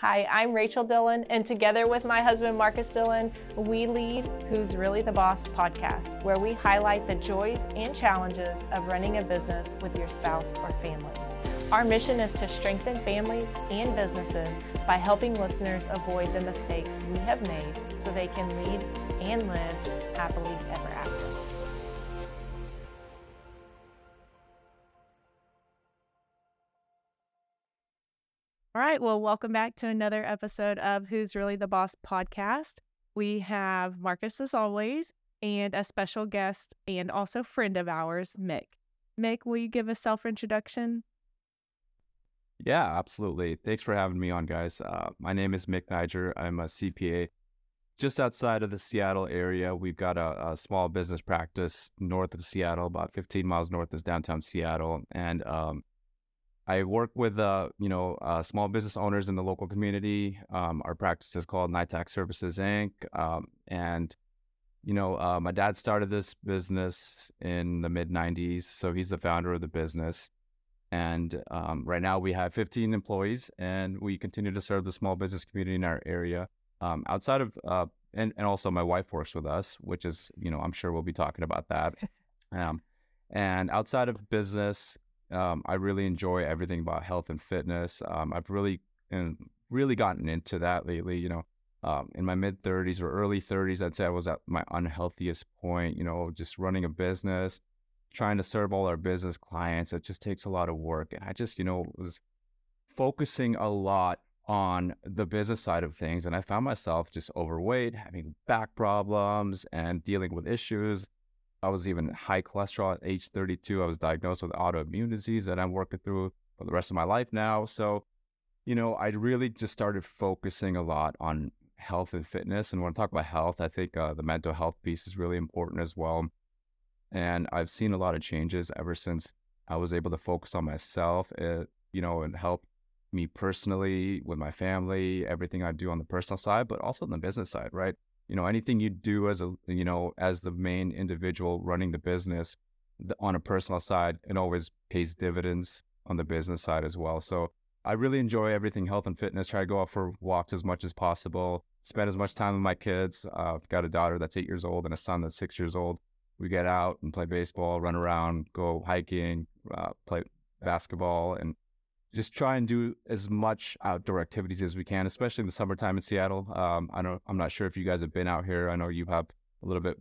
Hi, I'm Rachel Dillon, and together with my husband Marcus Dillon, we lead Who's Really the Boss podcast, where we highlight the joys and challenges of running a business with your spouse or family. Our mission is to strengthen families and businesses by helping listeners avoid the mistakes we have made so they can lead and live happily ever after. All right. Well, welcome back to another episode of Who's Really the Boss podcast. We have Marcus, as always, and a special guest and also friend of ours, Mick. Mick, will you give a self introduction? Yeah, absolutely. Thanks for having me on, guys. Uh, my name is Mick Nijher. I'm a CPA just outside of the Seattle area. We've got a, a, small business practice north of Seattle, about 15 miles north is downtown Seattle. And um, I work with uh, you know uh, small business owners in the local community. Um, our practice is called NITAX Services Inc. Um, and you know, uh, my dad started this business in the mid '90s, so he's the founder of the business. And um, right now we have 15 employees, and we continue to serve the small business community in our area. Um, outside of, uh, and and also my wife works with us, which is you know I'm sure we'll be talking about that. Um, and outside of business, um, I really enjoy everything about health and fitness. Um, I've really and really gotten into that lately. You know, um, in my mid 30s or early 30s, I'd say I was at my unhealthiest point. You know, just running a business, trying to serve all our business clients. It just takes a lot of work, and I just you know was focusing a lot on the business side of things, and I found myself just overweight, having back problems, and dealing with issues I was even high cholesterol at age 32. I was diagnosed with autoimmune disease that I'm working through for the rest of my life now. So, you know, I really just started focusing a lot on health and fitness. And when I talk about health, I think uh, the mental health piece is really important as well. And I've seen a lot of changes ever since I was able to focus on myself, uh, you know, and help me personally with my family, everything I do on the personal side, but also on the business side, right? You know anything you do as a you know as the main individual running the business the, on a personal side it always pays dividends on the business side as well. So i really enjoy everything health and fitness try to go out for walks as much as possible spend as much time with my kids uh, i've got a daughter that's eight years old and a son that's six years old. We get out and play baseball run around go hiking uh, play basketball and just try and do as much outdoor activities as we can, especially in the summertime in Seattle. Um, I don't, I'm not sure if you guys have been out here. I know you have a little bit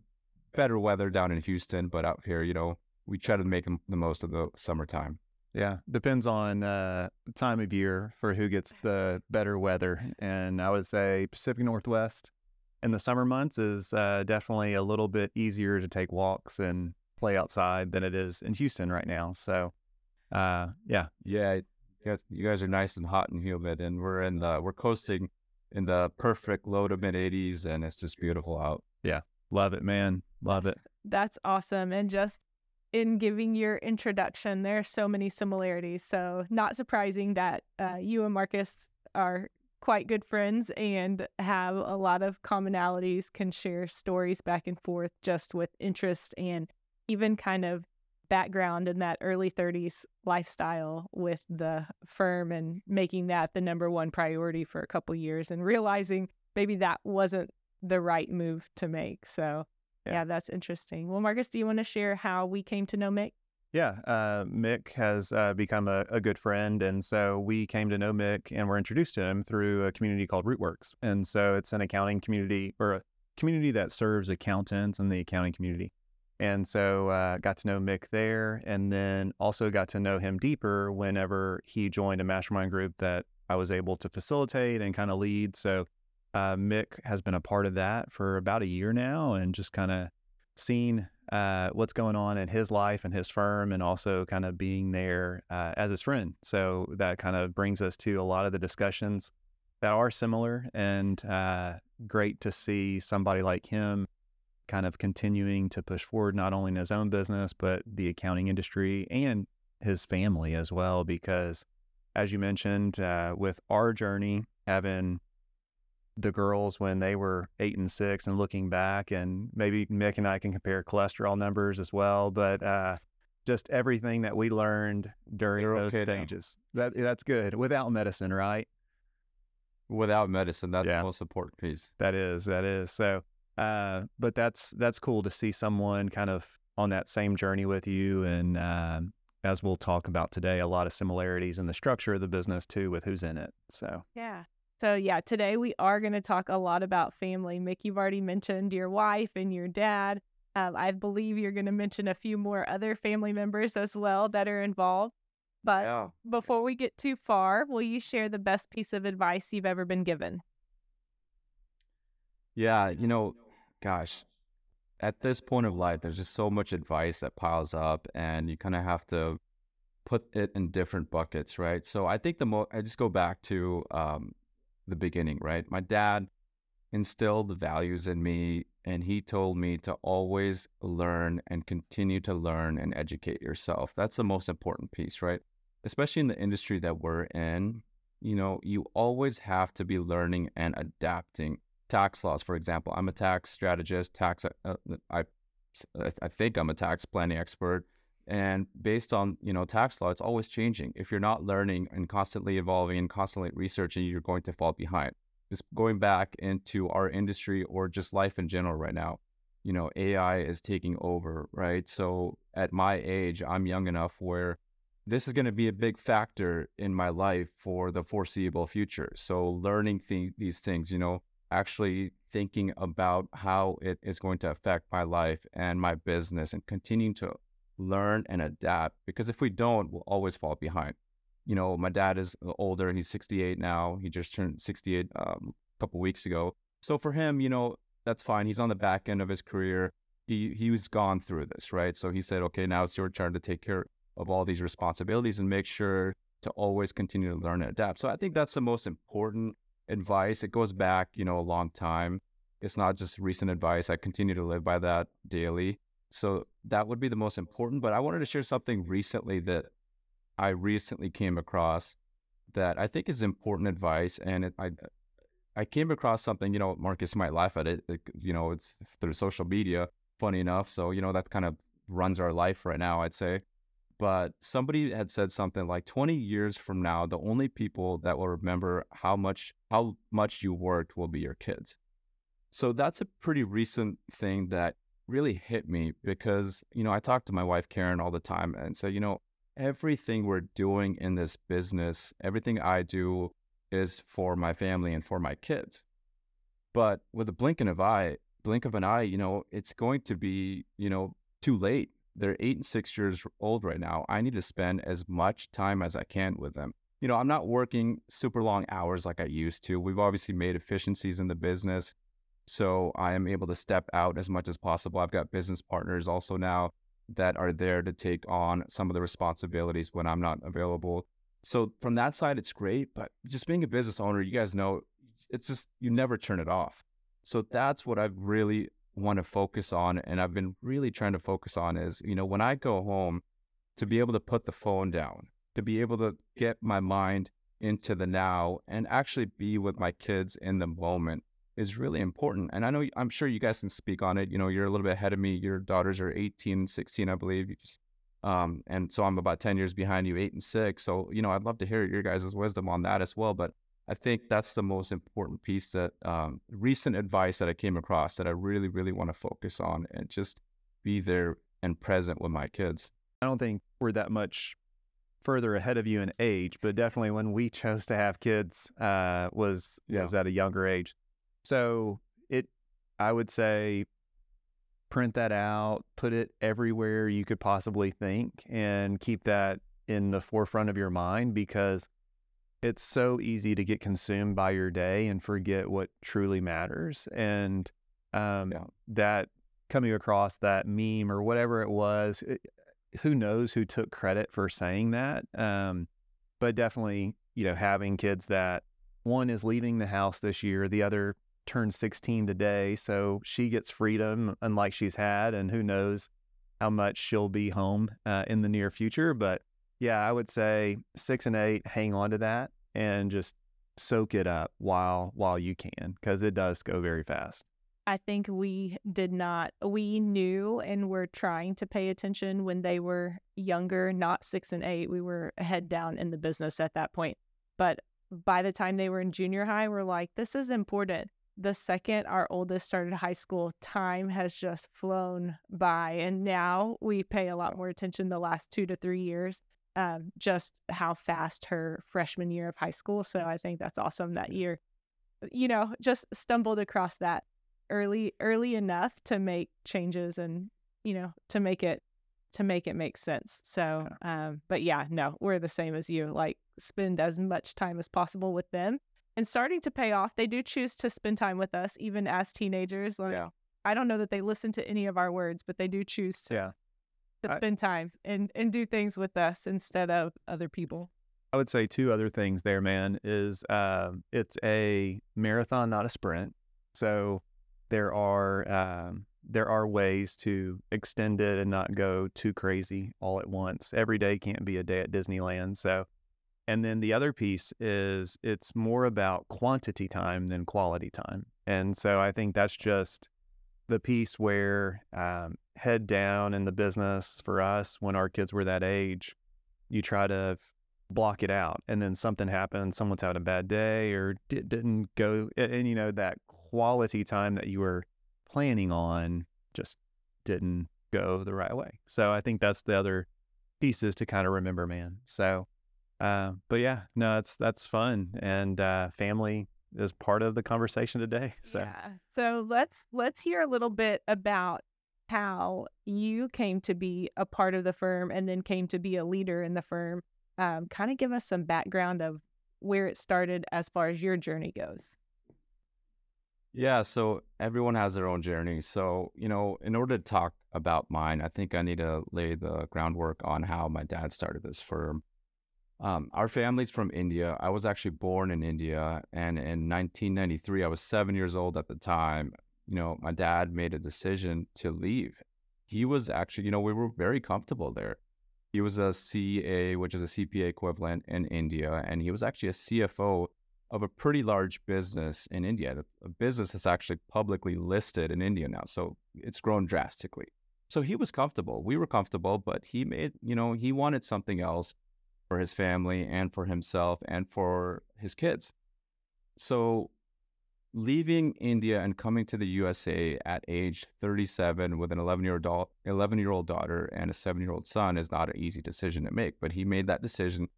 better weather down in Houston, but out here, you know, we try to make the most of the summertime. Yeah, depends on uh, time of year for who gets the better weather. And I would say Pacific Northwest in the summer months is uh, definitely a little bit easier to take walks and play outside than it is in Houston right now. So, uh, yeah, yeah, guys, you guys are nice and hot and humid, and we're in the we're coasting in the perfect low to mid 80s, and it's just beautiful out. Yeah, love it, man, love it. That's awesome, and just in giving your introduction, there are so many similarities. So not surprising that uh, you and Marcus are quite good friends and have a lot of commonalities, can share stories back and forth just with interest and even kind of background in that early 30s lifestyle with the firm and making that the number one priority for a couple years and realizing maybe that wasn't the right move to make. So, yeah, yeah that's interesting. Well, Marcus, do you want to share how we came to know Mick? Yeah, uh, Mick has uh, become a, a, good friend. And so we came to know Mick and were introduced to him through a community called Rootworks. And so it's an accounting community or a community that serves accountants and the accounting community. And so uh, got to know Mick there, and then also got to know him deeper whenever he joined a mastermind group that I was able to facilitate and kind of lead. So uh, Mick has been a part of that for about a year now, and just kind of seen uh, what's going on in his life and his firm, and also kind of being there uh, as his friend. So that kind of brings us to a lot of the discussions that are similar, and uh, great to see somebody like him kind of continuing to push forward not only in his own business but the accounting industry and his family as well because as you mentioned uh, with our journey having the girls when they were eight and six and looking back and maybe mick and i can compare cholesterol numbers as well but uh, just everything that we learned during those stages that, that's good without medicine right without medicine. That's Yeah. the most important piece. That is, that is. So, uh, but that's that's cool to see someone kind of on that same journey with you, and um, as we'll talk about today, a lot of similarities in the structure of the business too, with who's in it. So, Yeah. So, yeah, today we are going to talk a lot about family. Mick, you've already mentioned your wife and your dad. Um, I believe you're going to mention a few more other family members as well that are involved. But Yeah. before we get too far, will you share the best piece of advice you've ever been given? Yeah, you know, gosh, at this point of life, there's just so much advice that piles up, and you kind of have to put it in different buckets, right? So I think the mo I just go back to um, the beginning, right? My dad instilled the values in me, and he told me to always learn and continue to learn and educate yourself. That's the most important piece, right? Especially in the industry that we're in, you know, you always have to be learning and adapting tax laws, for example. I'm a tax strategist, tax. Uh, I, I think I'm a tax planning expert, and based on you know tax law, it's always changing. If you're not learning and constantly evolving and constantly researching, you're going to fall behind. Just going back into our industry or just life in general right now, you know, AI is taking over, right? So at my age, I'm young enough where this is going to be a big factor in my life for the foreseeable future. So learning th- these things, you know, actually thinking about how it is going to affect my life and my business and continuing to learn and adapt because if we don't we'll always fall behind. You know my dad is older he's 68 now he just turned 68 um, a couple weeks ago. So for him you know that's fine he's on the back end of his career. He he was gone through this right? So he said okay now it's your turn to take care of all these responsibilities and make sure to always continue to learn and adapt. So i think that's the most important advice. It goes back, you know, a long time. It's not just recent advice. I continue to live by that daily. So that would be the most important. But I wanted to share something recently that I recently came across that I think is important advice. And it, I, I came across something, you know, Marcus might laugh at it. it. You know, it's through social media, funny enough. So, you know, that kind of runs our life right now, I'd say but somebody had said something like 20 years from now the only people that will remember how much how much you worked will be your kids. So that's a pretty recent thing that really hit me because you know i talk to my wife karen all the time and say you know everything we're doing in this business everything i do is for my family and for my kids. But with a blink of an eye blink of an eye you know it's going to be you know too late they're eight and six years old right now. I need to spend as much time as I can with them. You know, I'm not working super long hours like I used to. We've obviously made efficiencies in the business. So I am able to step out as much as possible. I've got business partners also now that are there to take on some of the responsibilities when I'm not available. So from that side, it's great. But just being a business owner, you guys know, it's just, you never turn it off. So that's what I've really want to focus on and I've been really trying to focus on is, you know, when I go home to be able to put the phone down, to be able to get my mind into the now and actually be with my kids in the moment is really important. And I know I'm sure you guys can speak on it. You know, you're a little bit ahead of me. Your daughters are 18, 16, I believe. Just, um, and so I'm about 10 years behind you, eight and six. So, you know, I'd love to hear your guys' wisdom on that as well. But I think that's the most important piece that um, recent advice that I came across that I really, really want to focus on and just be there and present with my kids. I don't think we're that much further ahead of you in age, but definitely when we chose to have kids uh, was Yeah. was at a younger age. So it, I would say, print that out, put it everywhere you could possibly think, and keep that in the forefront of your mind because it's so easy to get consumed by your day and forget what truly matters. And um, Yeah. that coming across that meme or whatever it was, it, who knows who took credit for saying that? Um, but definitely, you know, having kids that one is leaving the house this year, the other turned 16 today, so she gets freedom unlike she's had, and who knows how much she'll be home uh, in the near future. But yeah, I would say six and eight, hang on to that and just soak it up while while you can, because it does go very fast. I think we did not, we knew and were trying to pay attention when they were younger, not six and eight. We were head down in the business at that point. But by the time they were in junior high, we're like, this is important. The second our oldest started high school, time has just flown by. And now we pay a lot more attention the last two to three years, um, just how fast her freshman year of high school. So I think that's awesome that year, you know, just stumbled across that early, early enough to make changes and, you know, to make it to make it make sense. So, um, but yeah, no, we're the same as you. Like, spend as much time as possible with them and starting to pay off. They do choose to spend time with us, even as teenagers. Like, Yeah. I don't know that they listen to any of our words, but they do choose to, Yeah. To I- spend time and, and do things with us instead of other people. I would say two other things there, man, is um, it's a marathon, not a sprint. So there are um, there are ways to extend it and not go too crazy all at once. Every day can't be a day at Disneyland. So, and then the other piece is it's more about quantity time than quality time. And so I think that's just the piece where um, head down in the business for us when our kids were that age, you try to block it out and then something happens someone's having a bad day or di- didn't go and, and, you know that quality time that you were planning on just didn't go the right way. So i think that's the other pieces to kind of remember man. So uh, but yeah no that's that's fun and uh, family is part of the conversation today so Yeah. So let's let's hear a little bit about how you came to be a part of the firm and then came to be a leader in the firm. Um, kind of give us some background of where it started as far as your journey goes. Yeah, so everyone has their own journey. So, you know, in order to talk about mine, I think I need to lay the groundwork on how my dad started this firm. Um, our family's from India. I was actually born in India, and in 1993, I was seven years old at the time. You know, my dad made a decision to leave. He was actually, you know, we were very comfortable there. He was a CA, which is a CPA equivalent in India, and he was actually a CFO of a pretty large business in India. A business that's actually publicly listed in India now. So it's grown drastically. So he was comfortable. We were comfortable, but he made, you know, he wanted something else for his family and for himself and for his kids. So leaving India and coming to the USA at age 37 with an 11 year old 11 year old daughter and a 7 year old son is not an easy decision to make, but he made that decision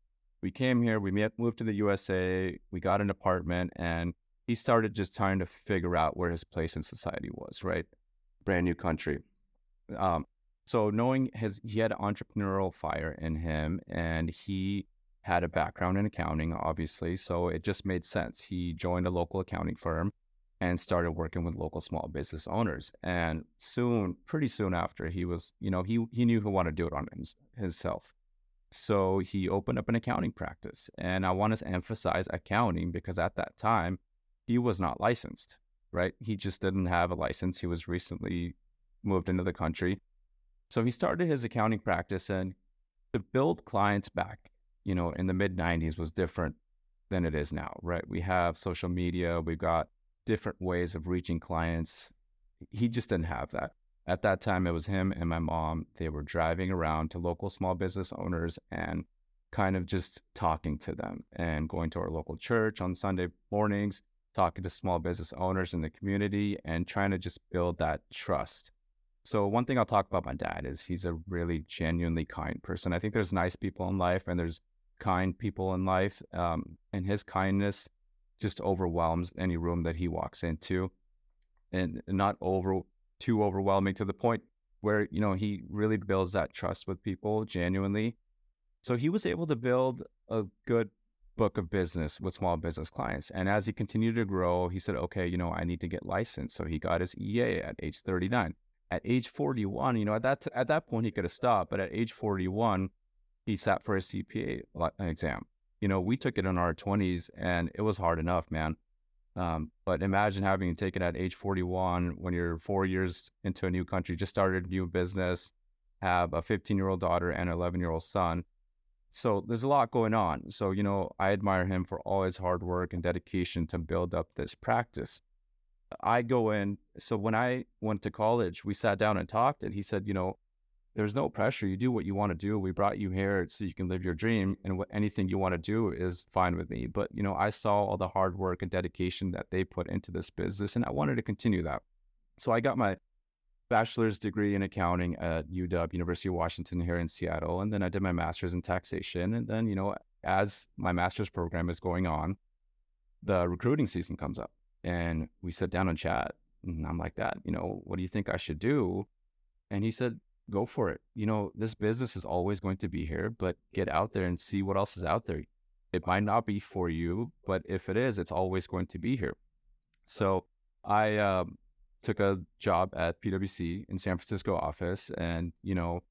we came here, we met, moved to the USA, we got an apartment, and he started just trying to figure out where his place in society was, right? Brand new country. Um, so knowing his, he had entrepreneurial fire in him, and he had a background in accounting, obviously. So it just made sense. He joined a local accounting firm and started working with local small business owners. And soon, pretty soon after, he was, you know, he he knew he wanted to do it on his, himself. So he opened up an accounting practice. And I want to emphasize accounting because at that time, he was not licensed, right? He just didn't have a license. He was recently moved into the country. So he started his accounting practice and to build clients back, you know, in the mid 90s was different than it is now, right? We have social media, we've got different ways of reaching clients. He just didn't have that. At that time, it was him and my mom. They were driving around to local small business owners and kind of just talking to them and going to our local church on Sunday mornings, talking to small business owners in the community and trying to just build that trust. So, one thing I'll talk about my dad is he's a really genuinely kind person. I think there's nice people in life and there's kind people in life. Um, and his kindness just overwhelms any room that he walks into and not over too overwhelming to the point where you know he really builds that trust with people genuinely so he was able to build a good book of business with small business clients and as he continued to grow he said okay you know i need to get licensed so he got his ea at age 39 at age 41 you know at that at that point he could have stopped but at age 41 he sat for a cpa exam you know we took it in our 20s and it was hard enough man um, but imagine having to take it at age 41 when you're four years into a new country, just started a new business, have a 15 year old daughter and an 11 year old son. So there's a lot going on. So, you know, I admire him for all his hard work and dedication to build up this practice. I go in. So when I went to college, we sat down and talked, and he said, you know, there's no pressure. You do what you want to do. We brought you here so you can live your dream, and what anything you want to do is fine with me. But you know, I saw all the hard work and dedication that they put into this business, and I wanted to continue that. So I got my bachelor's degree in accounting at UW, University of Washington here in Seattle, and then I did my master's in taxation. And then you know, as my master's program is going on, the recruiting season comes up, and we sit down and chat. And I'm like, that, you know, what do you think I should do? And he said, go for it. You know, this business is always going to be here, but get out there and see what else is out there. It might not be for you, but if it is, it's always going to be here. So I um, took a job at PwC in San Francisco office, and you know,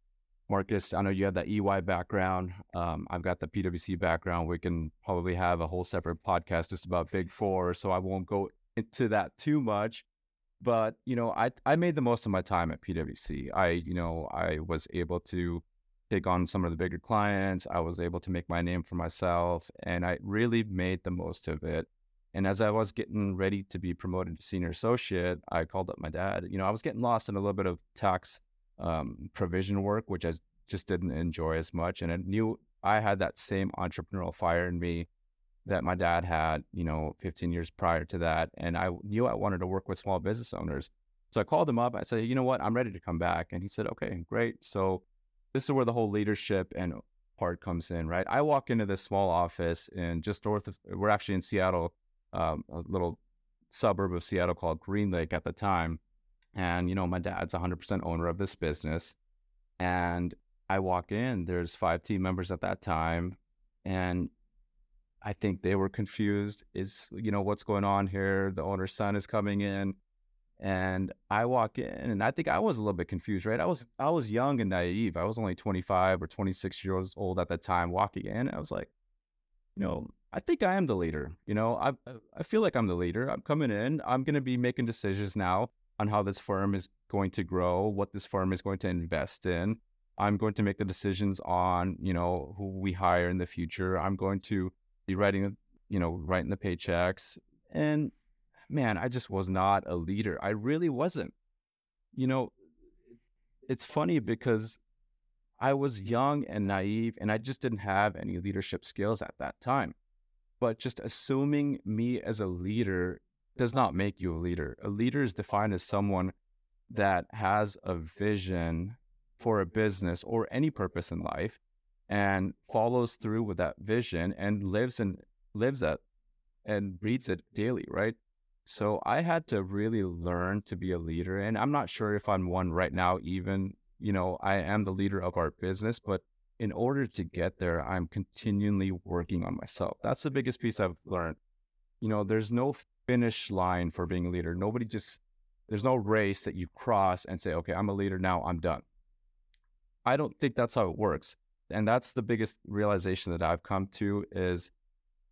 Marcus, I know you have that EY background. Um, I've got the PwC background. We can probably have a whole separate podcast just about Big Four, so I won't go into that too much but you know i i made the most of my time at pwc i you know i was able to take on some of the bigger clients i was able to make my name for myself and i really made the most of it and as i was getting ready to be promoted to senior associate i called up my dad you know i was getting lost in a little bit of tax um, provision work which i just didn't enjoy as much and i knew i had that same entrepreneurial fire in me that my dad had, you know, 15 years prior to that. And I knew I wanted to work with small business owners. So I called him up. I said, you know what? I'm ready to come back. And he said, okay, great. So this is where the whole leadership and part comes in, right? I walk into this small office and just north of, we're actually in Seattle, um, a little suburb of Seattle called Green Lake at the time. And, you know, my dad's 100% owner of this business. And I walk in, there's five team members at that time. And I think they were confused. Is you know what's going on here? The owner's son is coming in, and I walk in, and I think I was a little bit confused. Right? I was I was young and naive. I was only 25 or 26 years old at the time. Walking in, I was like, you know, I think I am the leader. You know, I I feel like I'm the leader. I'm coming in. I'm going to be making decisions now on how this firm is going to grow, what this firm is going to invest in. I'm going to make the decisions on, you know, who we hire in the future. I'm going to be writing, you know, writing the paychecks. And man, I just was not a leader. I really wasn't. You know, it's funny because I was young and naive and I just didn't have any leadership skills at that time. But just assuming me as a leader does not make you a leader. A leader is defined as someone that has a vision for a business or any purpose in life and follows through with that vision and lives and lives that and breathes it daily, right? So I had to really learn to be a leader. And I'm not sure if I'm one right now, even, you know, I am the leader of our business, but in order to get there, I'm continually working on myself. That's the biggest piece I've learned. You know, there's no finish line for being a leader. Nobody just, there's no race that you cross and say, okay, I'm a leader now, I'm done. I don't think that's how it works and that's the biggest realization that I've come to is,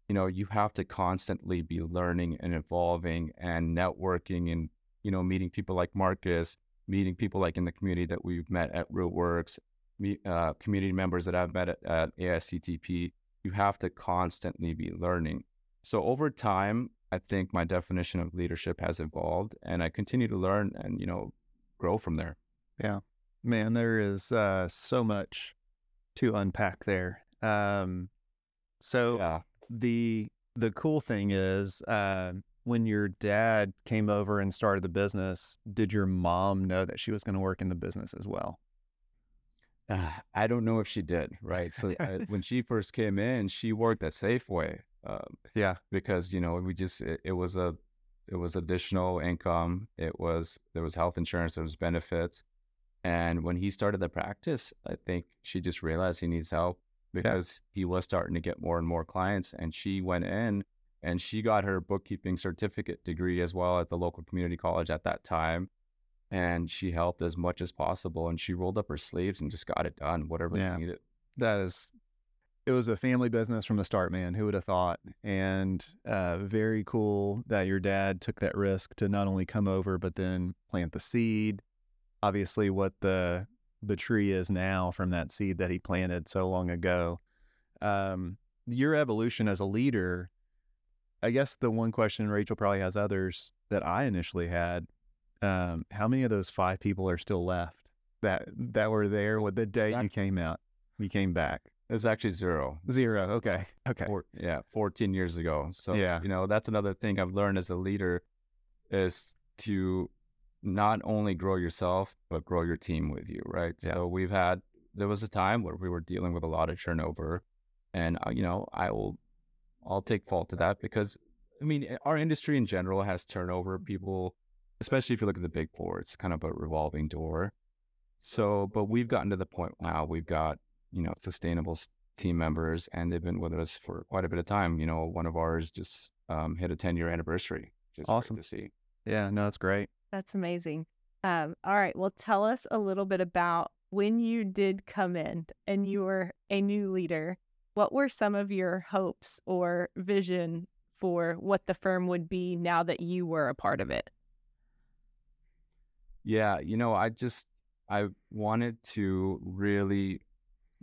you know, you have to constantly be learning and evolving and networking and, you know, meeting people like Marcus, meeting people like in the community that we've met at Rootworks, meet, uh, community members that I've met at, at AICPA. You have to constantly be learning. So over time, I think my definition of leadership has evolved and I continue to learn and, you know, grow from there. Yeah. Man, there is uh, so much to unpack there. Um, so yeah. the the cool thing is uh, when your dad came over and started the business, did your mom know that she was going to work in the business as well? Uh, I don't know if she did. Right. So uh, when she first came in, she worked at Safeway. Um, yeah. Because you know we just it, it was a it was additional income. It was there was health insurance. There was benefits. And when he started the practice, I think she just realized he needs help because yeah. he was starting to get more and more clients. And she went in and she got her bookkeeping certificate degree as well at the local community college at that time. And she helped as much as possible. And she rolled up her sleeves and just got it done, whatever yeah. needed. That is, it was a family business from the start, man. Who would have thought? And uh, very cool that your dad took that risk to not only come over, but then plant the seed obviously what the the tree is now from that seed that he planted so long ago. Um, your evolution as a leader, I guess the one question Rachel probably has others that I initially had, um, how many of those five people are still left that that were there with the day you came out? You came back It's actually zero. zero. Okay, okay. Four, yeah, 14 years ago. So, Yeah. you know, that's another thing I've learned as a leader is to not only grow yourself, but grow your team with you, right? Yeah. So we've had, there was a time where we were dealing with a lot of turnover. And, uh, you know, I will, I'll take fault to that because, I mean, eh, our industry in general has turnover. People, especially if you look at the big four, it's kind of a revolving door. So, but we've gotten to the point now, we've got, you know, sustainable team members and they've been with us for quite a bit of time. You know, one of ours just um, hit a 10 year anniversary. which is great Awesome. to see. Yeah, no, that's great. That's amazing. Um, all right. Well, tell us a little bit about when you did come in and you were a new leader. What were some of your hopes or vision for what the firm would be now that you were a part of it? Yeah, you know, I just I wanted to really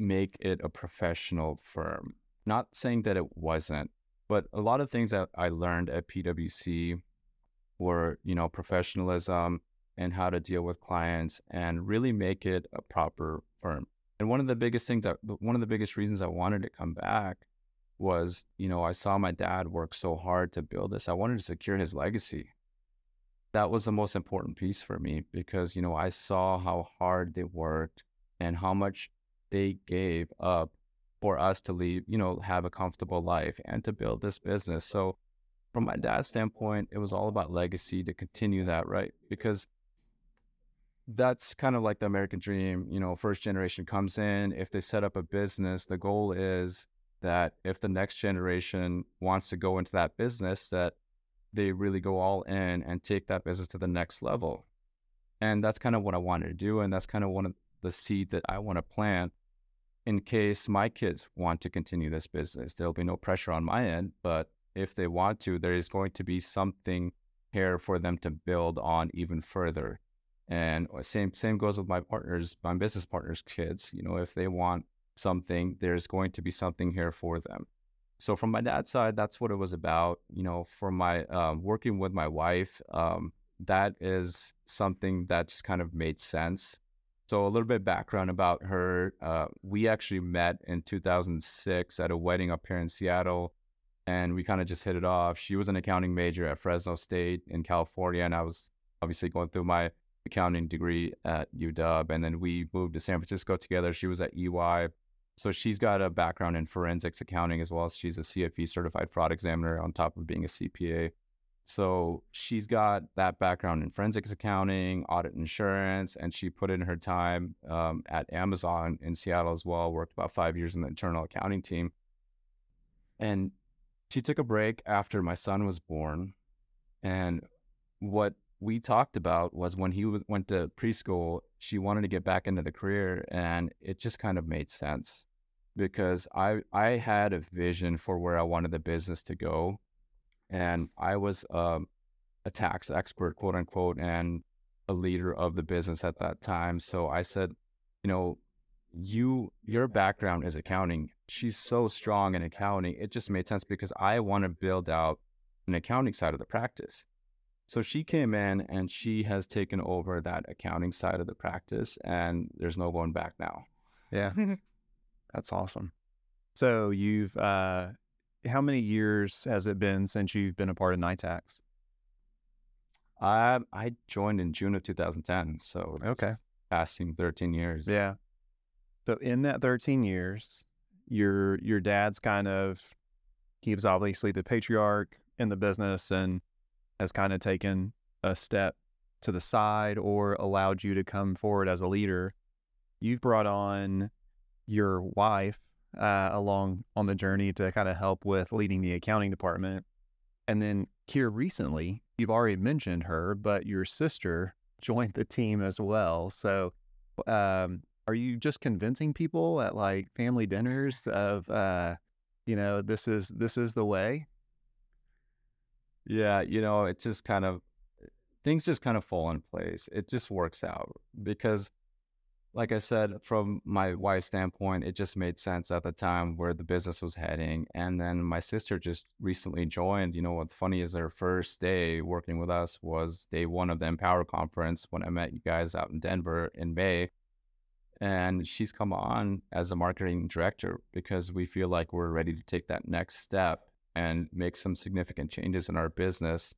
make it a professional firm. Not saying that it wasn't, but a lot of things that I learned at PwC were, you know, professionalism and how to deal with clients and really make it a proper firm. And one of the biggest things that one of the biggest reasons I wanted to come back was, you know, I saw my dad work so hard to build this. I wanted to secure his legacy that was the most important piece for me because you know I saw how hard they worked and how much they gave up for us to leave, you know, have a comfortable life and to build this business. So from my dad's standpoint, it was all about legacy to continue that, right? Because that's kind of like the American dream, you know, first generation comes in, if they set up a business, the goal is that if the next generation wants to go into that business that they really go all in and take that business to the next level. And that's kind of what I wanted to do. And that's kind of one of the seed that I want to plant in case my kids want to continue this business. There'll be no pressure on my end, but if they want to, there is going to be something here for them to build on even further. And uh, same same goes with my partners, my business partners' kids. You know, if they want something, there's going to be something here for them. So from my dad's side, that's what it was about. You know, for my um, working with my wife, um, that is something that just kind of made sense. So a little bit background about her. Uh, we actually met in 2006 at a wedding up here in Seattle, and we kind of just hit it off. She was an accounting major at Fresno State in California, and I was obviously going through my accounting degree at UW, and then we moved to San Francisco together. She was at EY. So she's got a background in forensics accounting as well as she's a CFE certified fraud examiner on top of being a CPA. So she's got that background in forensics accounting, audit assurance, and she put in her time um, at Amazon in Seattle as well, worked about five years in the internal accounting team. And she took a break after my son was born. And what we talked about was when he w- went to preschool, she wanted to get back into the career, and it just kind of made sense because I I had a vision for where I wanted the business to go, and I was um, a tax expert, quote unquote, and a leader of the business at that time. So I said, you know, you your background is accounting. She's so strong in accounting. It just made sense because I want to build out an accounting side of the practice. So she came in and she has taken over that accounting side of the practice, and there's no going back now. Yeah, that's awesome. So you've uh, how many years has it been since you've been a part of NITAX? I um, I joined in June of 2010, so Okay. passing 13 years. Yeah. So in that 13 years, your your dad's kind of he was obviously the patriarch in the business and has kind of taken a step to the side or allowed you to come forward as a leader. You've brought on your wife uh, along on the journey to kind of help with leading the accounting department. And then here recently, you've already mentioned her, but your sister joined the team as well. So um, are you just convincing people at like family dinners of uh you know this is this is the way Yeah, you know, it just kind of things just kind of fall in place. It just works out because like I said, from my wife's standpoint, it just made sense at the time where the business was heading. And then my sister just recently joined. You know, what's funny is her first day working with us was day one of the Empower conference when I met you guys out in Denver in May. And she's come on as a marketing director because we feel like we're ready to take that next step and make some significant changes in our business.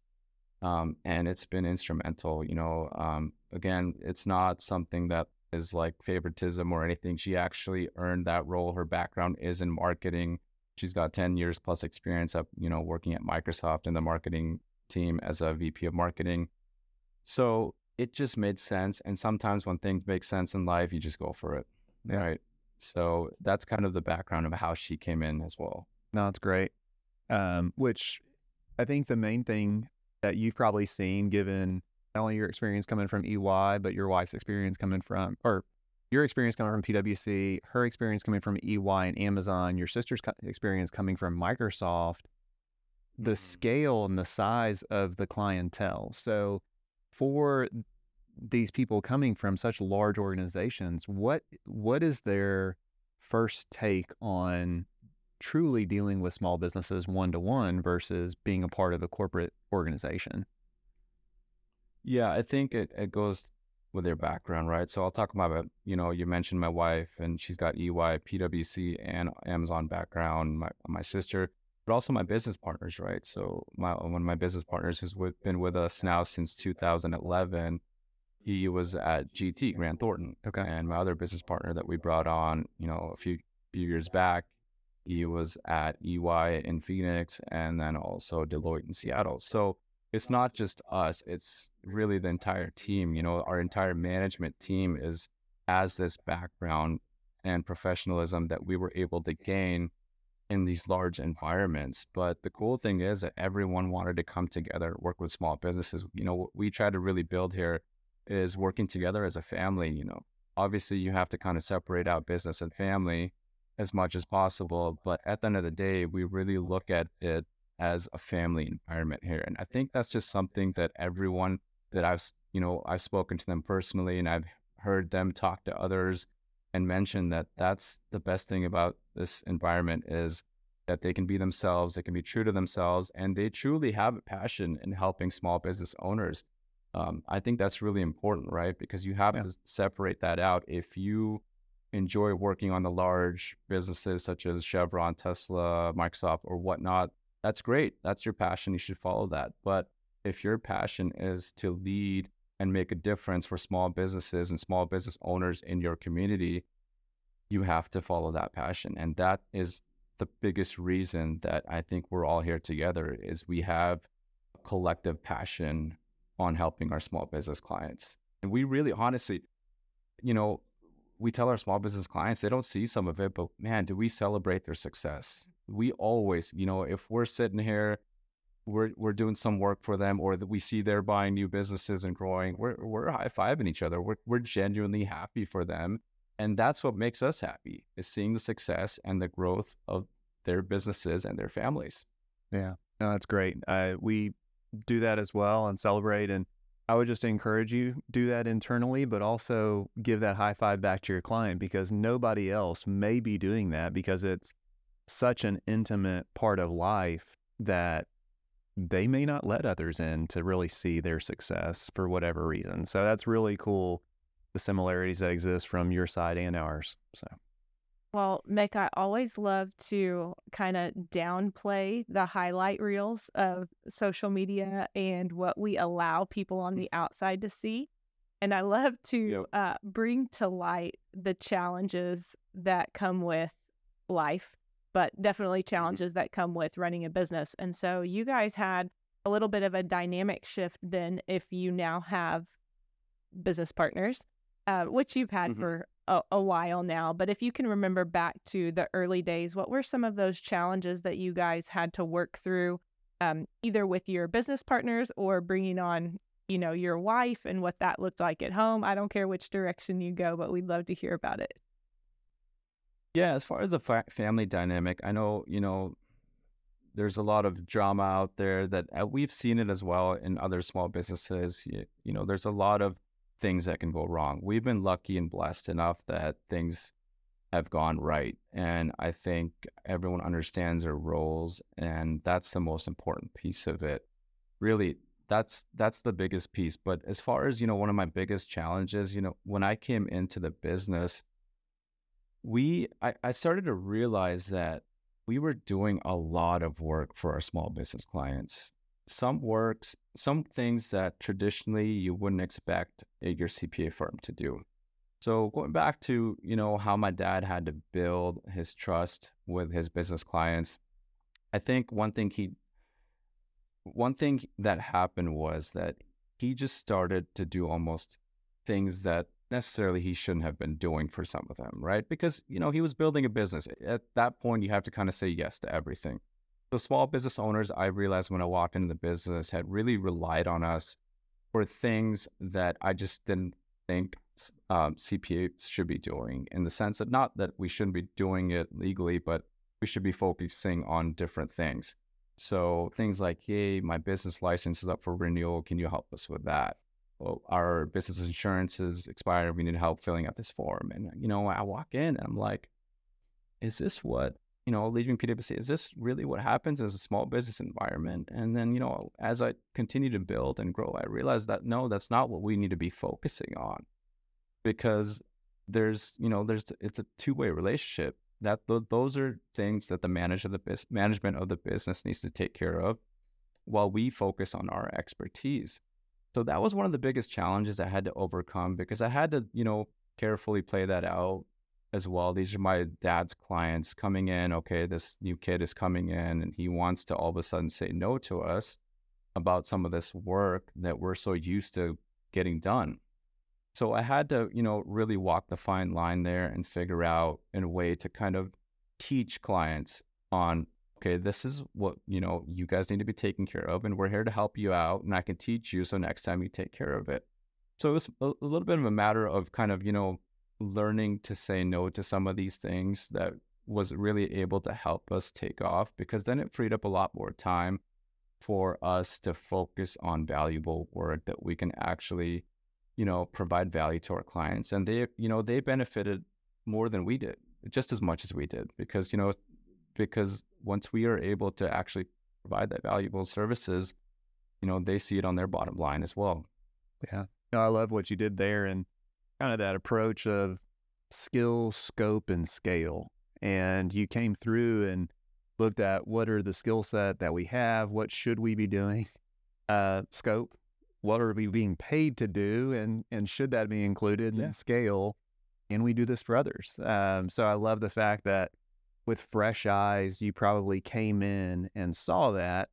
Um, and it's been instrumental. You know, um, again, it's not something that is like favoritism or anything. She actually earned that role. Her background is in marketing. She's got 10 years plus experience up, you know, working at Microsoft in the marketing team as a VP of marketing. So it just made sense. And sometimes when things make sense in life, you just go for it. Yeah. Right. So that's kind of the background of how she came in as well. No, it's great. Um, which I think the main thing that you've probably seen, given not only your experience coming from EY, but your wife's experience coming from, or your experience coming from PwC, her experience coming from EY and Amazon, your sister's experience coming from Microsoft, the mm-hmm. scale and the size of the clientele. So, for these people coming from such large organizations, what what is their first take on truly dealing with small businesses one to one versus being a part of a corporate organization? Yeah, I think it, it goes with their background, right? So I'll talk about, you know, you mentioned my wife and she's got EY, PwC, and Amazon background, my, my sister, but also my business partners, right? So my one of my business partners who's with, been with us now since 2011 he was at GT Grant Thornton. Okay. And my other business partner that we brought on, you know, a few few years back, he was at EY in Phoenix and then also Deloitte in Seattle. So it's not just us, it's really the entire team. You know, our entire management team is has this background and professionalism that we were able to gain in these large environments. But the cool thing is that everyone wanted to come together, work with small businesses. You know, what we try to really build here is working together as a family. You know, obviously you have to kind of separate out business and family as much as possible. But at the end of the day, we really look at it as a family environment here. And I think that's just something that everyone that I've, you know, I've spoken to them personally and I've heard them talk to others and mention that that's the best thing about this environment is that they can be themselves, they can be true to themselves, and they truly have a passion in helping small business owners. Um, I think that's really important, right? Because you have yeah. to separate that out. If you enjoy working on the large businesses such as Chevron, Tesla, Microsoft, or whatnot, that's great. That's your passion. You should follow that. But if your passion is to lead and make a difference for small businesses and small business owners in your community, you have to follow that passion. And that is the biggest reason that I think we're all here together is we have a collective passion on helping our small business clients. And we really, honestly, you know, we tell our small business clients they don't see some of it, but man, do we celebrate their success? We always, you know, if we're sitting here, we're we're doing some work for them, or that we see they're buying new businesses and growing, we're we're high fiving each other. We're we're genuinely happy for them, and that's what makes us happy is seeing the success and the growth of their businesses and their families. Yeah, no, that's great. Uh, we do that as well and celebrate. And I would just encourage you do that internally, but also give that high five back to your client because nobody else may be doing that because it's such an intimate part of life that they may not let others in to really see their success for whatever reason. So that's really cool the similarities that exist from your side and ours. So well, Mick, I always love to kind of downplay the highlight reels of social media and what we allow people on the outside to see. And I love to yep. uh, bring to light the challenges that come with life, but definitely mm-hmm. challenges mm-hmm. that come with running a business. And so you guys had a little bit of a dynamic shift then if you now have business partners, uh, which you've had mm-hmm. for a, a, while now, but if you can remember back to the early days, what were some of those challenges that you guys had to work through, um, either with your business partners or bringing on, you know, your wife and what that looked like at home? I don't care which direction you go, but we'd love to hear about it. Yeah, as far as the fa- family dynamic, I know, you know, there's a lot of drama out there that uh, we've seen it as well in other small businesses. You, you know, there's a lot of things that can go wrong. We've been lucky and blessed enough that things have gone right. And I think everyone understands their roles and that's the most important piece of it. Really, that's that's the biggest piece. But as far as, you know, one of my biggest challenges, you know, when I came into the business, we I, I started to realize that we were doing a lot of work for our small business clients. Some works, some things that traditionally you wouldn't expect your CPA firm to do. So going back to, you know, how my dad had to build his trust with his business clients, I think one thing he one thing that happened was that he just started to do almost things that necessarily he shouldn't have been doing for some of them, right? Because, you know, he was building a business. At that point, you have to kind of say yes to everything. So, small business owners, I realized when I walked into the business, had really relied on us for things that I just didn't think um, CPAs should be doing, in the sense that not that we shouldn't be doing it legally, but we should be focusing on different things. So, things like, hey, my business license is up for renewal. Can you help us with that? well, our business insurance is expired. We need help filling out this form. And, you know, I walk in and I'm like, is this what, you know, leaving PwC, is this really what happens as a small business environment? And then, you know, as I continue to build and grow, I realized that no, that's not what we need to be focusing on because there's, you know, there's, it's a two way relationship that th- those are things that the manager the bis- management of the business needs to take care of while we focus on our expertise. So that was one of the biggest challenges I had to overcome because I had to, you know, carefully play that out as well. These are my dad's clients coming in. Okay, this new kid is coming in and he wants to all of a sudden say no to us about some of this work that we're so used to getting done. So I had to, you know, really walk the fine line there and figure out in a way to kind of teach clients on okay, this is what, you know, you guys need to be taking care of, and we're here to help you out, and I can teach you so next time you take care of it. So it was a little bit of a matter of kind of, you know, learning to say no to some of these things that was really able to help us take off because then it freed up a lot more time for us to focus on valuable work that we can actually, you know, provide value to our clients. And they, you know, they benefited more than we did, just as much as we did, because, you know, because once we are able to actually provide that valuable services, you know, they see it on their bottom line as well. Yeah. No, I love what you did there and kind of that approach of skill, scope, and scale. And you came through and looked at what are the skill set that we have, what should we be doing, uh, scope, what are we being paid to do, and and should that be included, yeah. scale, and we do this for others. Um, so I love the fact that with fresh eyes, you probably came in and saw that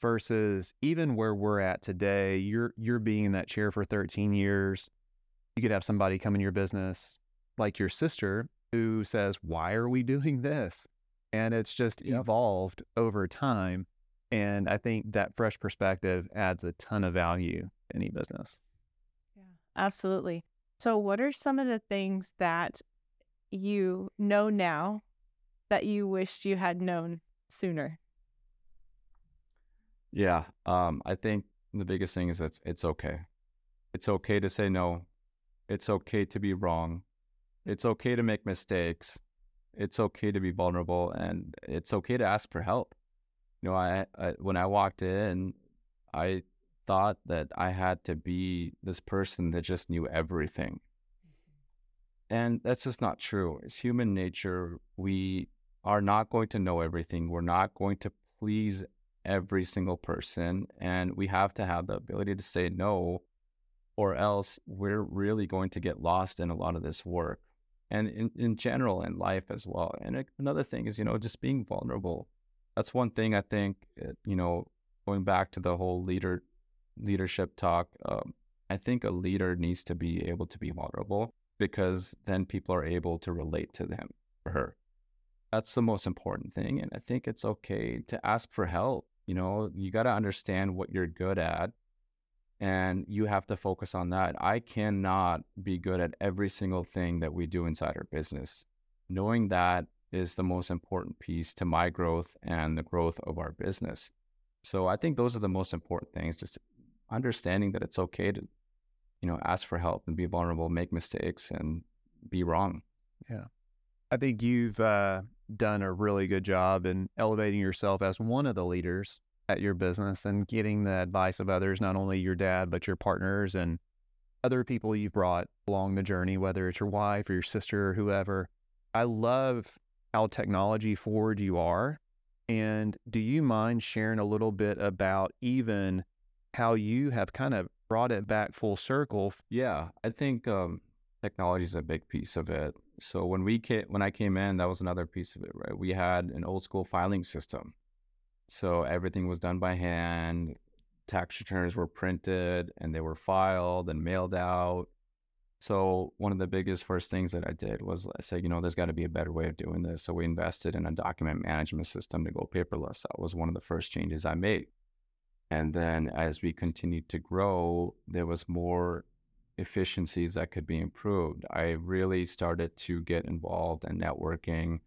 versus even where we're at today, you're you're being in that chair for 13 years. You could have somebody come in your business like your sister who says, "Why are we doing this?" And it's just yep. evolved over time. And I think that fresh perspective adds a ton of value to any business. Yeah, absolutely. So, what are some of the things that you know now that you wished you had known sooner? Yeah, um, I think the biggest thing is that it's okay. It's okay to say no. It's okay to be wrong. It's okay to make mistakes. It's okay to be vulnerable, and it's okay to ask for help. You know, I, I when I walked in, I thought that I had to be this person that just knew everything. Mm-hmm. And that's just not true. It's human nature. We are not going to know everything. We're not going to please every single person. And we have to have the ability to say no, or else we're really going to get lost in a lot of this work and in, in general in life as well. And another thing is, you know, just being vulnerable. That's one thing I think, eh, you know, going back to the whole leader leadership talk, um, I think a leader needs to be able to be vulnerable because then people are able to relate to them or her. That's the most important thing. And I think it's okay to ask for help. You know, you got to understand what you're good at and you have to focus on that. I cannot be good at every single thing that we do inside our business. Knowing that is the most important piece to my growth and the growth of our business. So I think those are the most important things, just understanding that it's okay to, you know, ask for help and be vulnerable, make mistakes and be wrong. Yeah. I think you've uh, done a really good job in elevating yourself as one of the leaders at your business and getting the advice of others, not only your dad, but your partners and other people you've brought along the journey, whether it's your wife or your sister or whoever. I love how technology forward you are. And do you mind sharing a little bit about even how you have kind of brought it back full circle? Yeah, I think um, technology is a big piece of it. So when we came, when I came in, that was another piece of it, right? We had an old school filing system, so everything was done by hand. Tax returns were printed and they were filed and mailed out. So one of the biggest first things that I did was I said, you know, there's got to be a better way of doing this. So we invested in a document management system to go paperless. That was one of the first changes I made. And then as we continued to grow, there was more efficiencies that could be improved. I really started to get involved in networking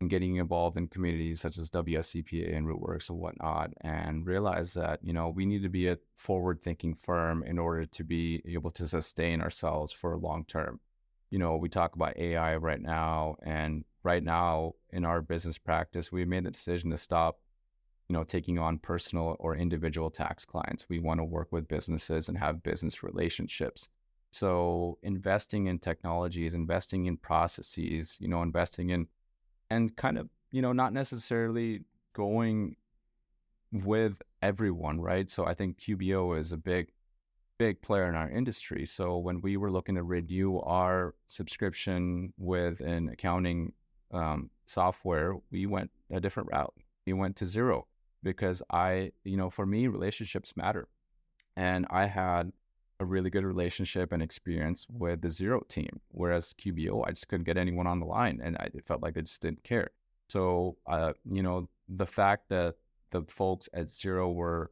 and getting involved in communities such as WSCPA and Rootworks and whatnot, and realized that, you know, we need to be a forward thinking firm in order to be able to sustain ourselves for long term. You know, we talk about AI right now, and right now in our business practice, we made the decision to stop you know, taking on personal or individual tax clients. We want to work with businesses and have business relationships. So investing in technology is investing in processes, you know, investing in and kind of, you know, not necessarily going with everyone, right? So I think QBO is a big, big player in our industry. So when we were looking to renew our subscription with an accounting um, software, we went a different route. We went to Xero because I, you know, for me, relationships matter. And I had a really good relationship and experience with the Xero team, whereas QBO, I just couldn't get anyone on the line and I, it felt like they just didn't care. So, uh, you know, the fact that the folks at Xero were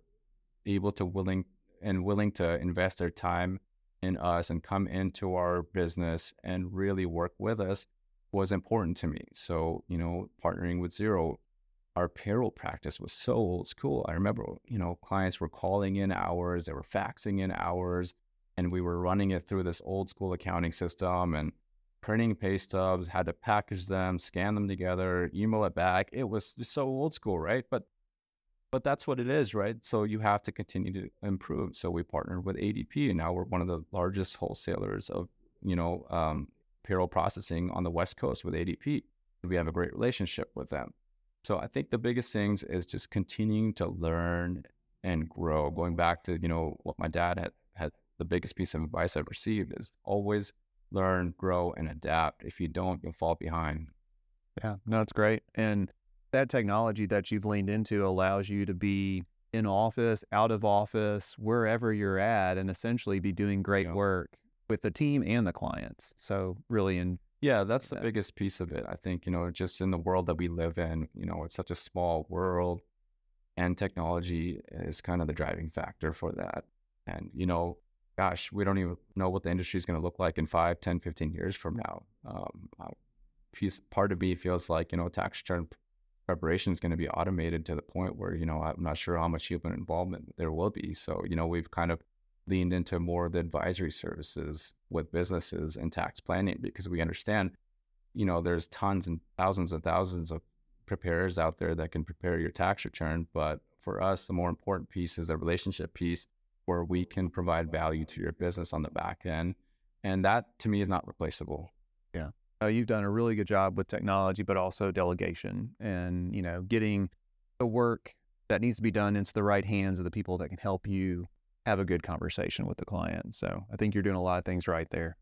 able to willing and willing to invest their time in us and come into our business and really work with us was important to me. So, you know, partnering with Xero our payroll practice was so old school. I remember, you know, clients were calling in hours, they were faxing in hours, and we were running it through this old school accounting system and printing pay stubs, had to package them, scan them together, email it back. It was just so old school, right? But but that's what it is, right? So you have to continue to improve. So we partnered with ADP, and now we're one of the largest wholesalers of you know um, payroll processing on the West Coast with ADP. We have a great relationship with them. So I think the biggest things is just continuing to learn and grow. Going back to, you know, what my dad had had the biggest piece of advice I've received is always learn, grow, and adapt. If you don't, you'll fall behind. Yeah, no, it's great. And that technology that you've leaned into allows you to be in office, out of office, wherever you're at, and essentially be doing great yeah. work with the team and the clients. So really in yeah, that's the biggest piece of it. I think, you know, just in the world that we live in, you know, it's such a small world and technology is kind of the driving factor for that. And, you know, gosh, we don't even know what the industry is going to look like in 5, 10, 15 years from now. Um, piece, part of me feels like, you know, tax return preparation is going to be automated to the point where, you know, I'm not sure how much human involvement there will be. So, you know, we've kind of leaned into more of the advisory services with businesses and tax planning because we understand, you know, there's tons and thousands and thousands of preparers out there that can prepare your tax return. But for us, the more important piece is the relationship piece where we can provide value to your business on the back end. And that to me is not replaceable. Yeah. Uh, you've done a really good job with technology, but also delegation and, you know, getting the work that needs to be done into the right hands of the people that can help you have a good conversation with the client. So I think you're doing a lot of things right there.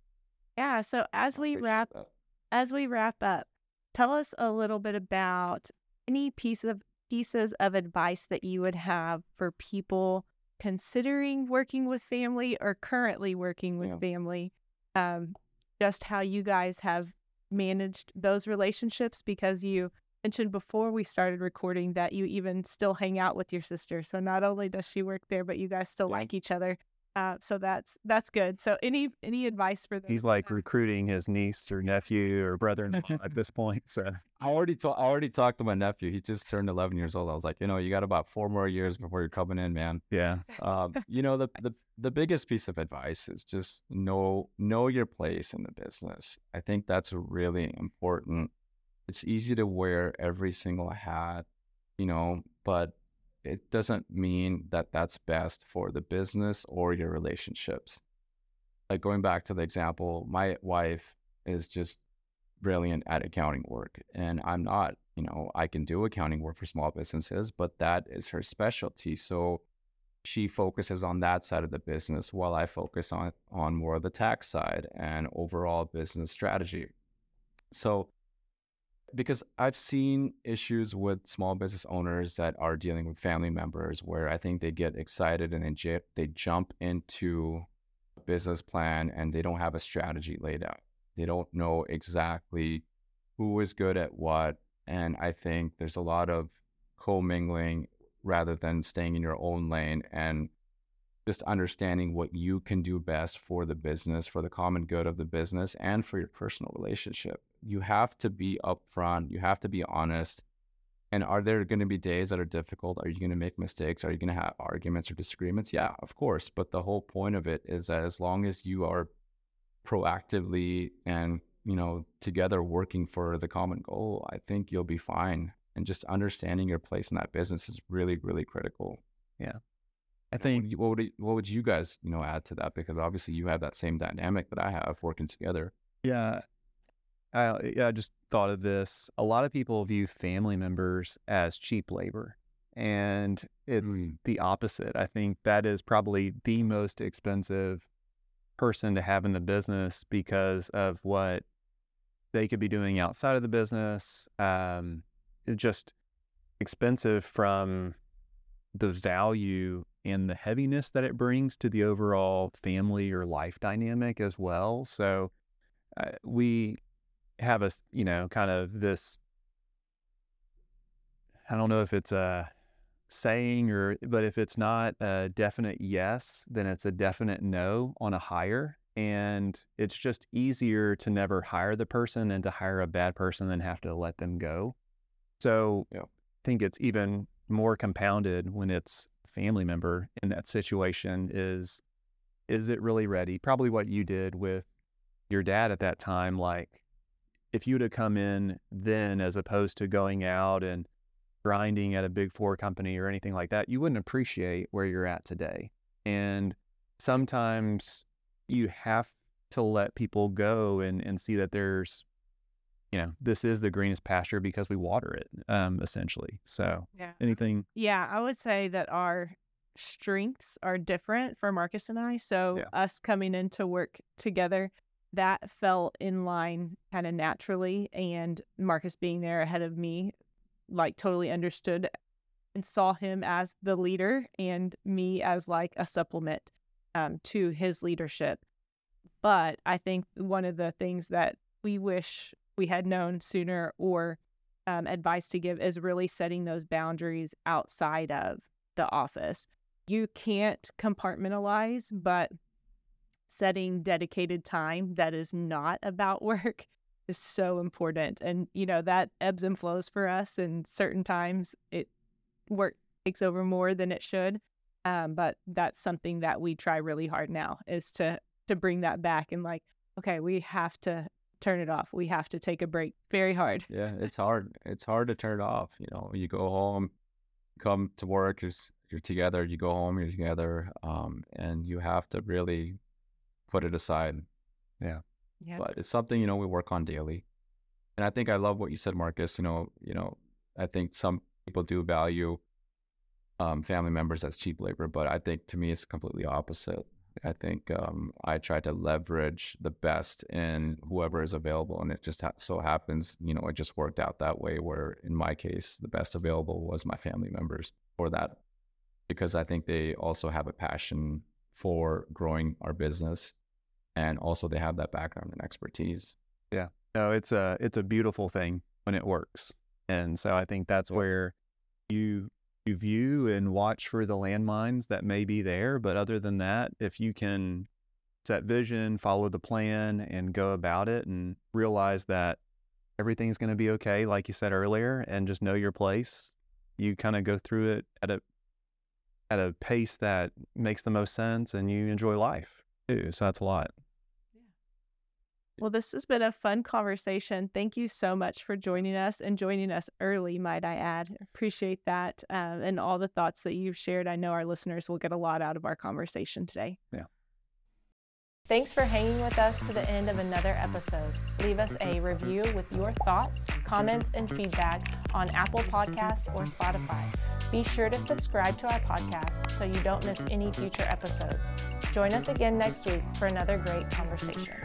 Yeah. So as we wrap that. as we wrap up, tell us a little bit about any piece of pieces of advice that you would have for people considering working with family or currently working with yeah. family. Um, just how you guys have managed those relationships because you mentioned before we started recording that you even still hang out with your sister. So not only does she work there, but you guys still yeah. like each other. Uh, so that's that's good. So any any advice for them? He's like recruiting his niece or nephew or brother-in-law at this point. So I already ta- I already talked to my nephew. He just turned 11 years old. I was like, you know, you got about four more years before you're coming in, man. Yeah. Um, you know, the, the the biggest piece of advice is just know know your place in the business. I think that's a really important it's easy to wear every single hat, you know, but it doesn't mean that that's best for the business or your relationships. Like going back to the example, my wife is just brilliant at accounting work. And I'm not, you know, I can do accounting work for small businesses, but that is her specialty. So she focuses on that side of the business while I focus on on more of the tax side and overall business strategy. So because I've seen issues with small business owners that are dealing with family members where I think they get excited and they, they jump into a business plan and they don't have a strategy laid out. They don't know exactly who is good at what. And I think there's a lot of commingling rather than staying in your own lane and just understanding what you can do best for the business, for the common good of the business, and for your personal relationship. You have to be upfront, you have to be honest. And are there going to be days that are difficult? Are you going to make mistakes? Are you going to have arguments or disagreements? Yeah, of course. But the whole point of it is that as long as you are proactively and, you know, together working for the common goal, I think you'll be fine and just understanding your place in that business is really really critical yeah i think what would, you, what would you guys you know add to that because obviously you have that same dynamic that i have working together yeah I, I just thought of this. A lot of people view family members as cheap labor, and it's mm. the opposite. I think that is probably the most expensive person to have in the business because of what they could be doing outside of the business. Um, just expensive from the value and the heaviness that it brings to the overall family or life dynamic as well. So uh, we have a, you know, kind of this, I don't know if it's a saying or, but if it's not a definite yes, then it's a definite no on a hire. And it's just easier to never hire the person than to hire a bad person and have to let them go. So yeah. I think it's even more compounded when it's family member in that situation is is it really ready? Probably what you did with your dad at that time like if you'd have come in then as opposed to going out and grinding at a big four company or anything like that, you wouldn't appreciate where you're at today. And sometimes you have to let people go and, and see that there's you know, this is the greenest pasture because we water it, um, essentially. So, yeah. anything? Yeah, I would say that our strengths are different for Marcus and I. So, yeah. us coming into work together, that fell in line kind of naturally. And Marcus being there ahead of me, like, totally understood and saw him as the leader and me as like a supplement um, to his leadership. But I think one of the things that we wish we had known sooner or um, advice to give is really setting those boundaries outside of the office. You can't compartmentalize, but setting dedicated time that is not about work is so important. And, you know, that ebbs and flows for us. And certain times it work takes over more than it should. Um, but that's something that we try really hard now is to to bring that back and like, okay, we have to turn it off. We have to take a break. Very hard. Yeah, it's hard. It's hard to turn it off. You know, you go home, come to work, you're, you're together, you go home, you're together, um, and you have to really put it aside. Yeah. Yeah. But it's something, you know, we work on daily. And I think I love what you said, Marcus. You know, you know, I think some people do value um, family members as cheap labor, but I think to me it's completely opposite. I think um, I try to leverage the best in whoever is available, and it just ha- so happens, you know, it just worked out that way. Where in my case, the best available was my family members for that, because I think they also have a passion for growing our business, and also they have that background and expertise. Yeah, no, it's a it's a beautiful thing when it works, and so I think that's where you you view and watch for the landmines that may be there. But other than that, if you can set vision, follow the plan, and go about it and realize that everything's going to be okay, like you said earlier, and just know your place, you kind of go through it at a at a pace that makes the most sense and you enjoy life too. So that's a lot. Yeah. Well, this has been a fun conversation. Thank you so much for joining us and joining us early, might I add. Appreciate that um, and all the thoughts that you've shared. I know our listeners will get a lot out of our conversation today. Yeah. Thanks for hanging with us to the end of another episode. Leave us a review with your thoughts, comments, and feedback on Apple Podcasts or Spotify. Be sure to subscribe to our podcast so you don't miss any future episodes. Join us again next week for another great conversation.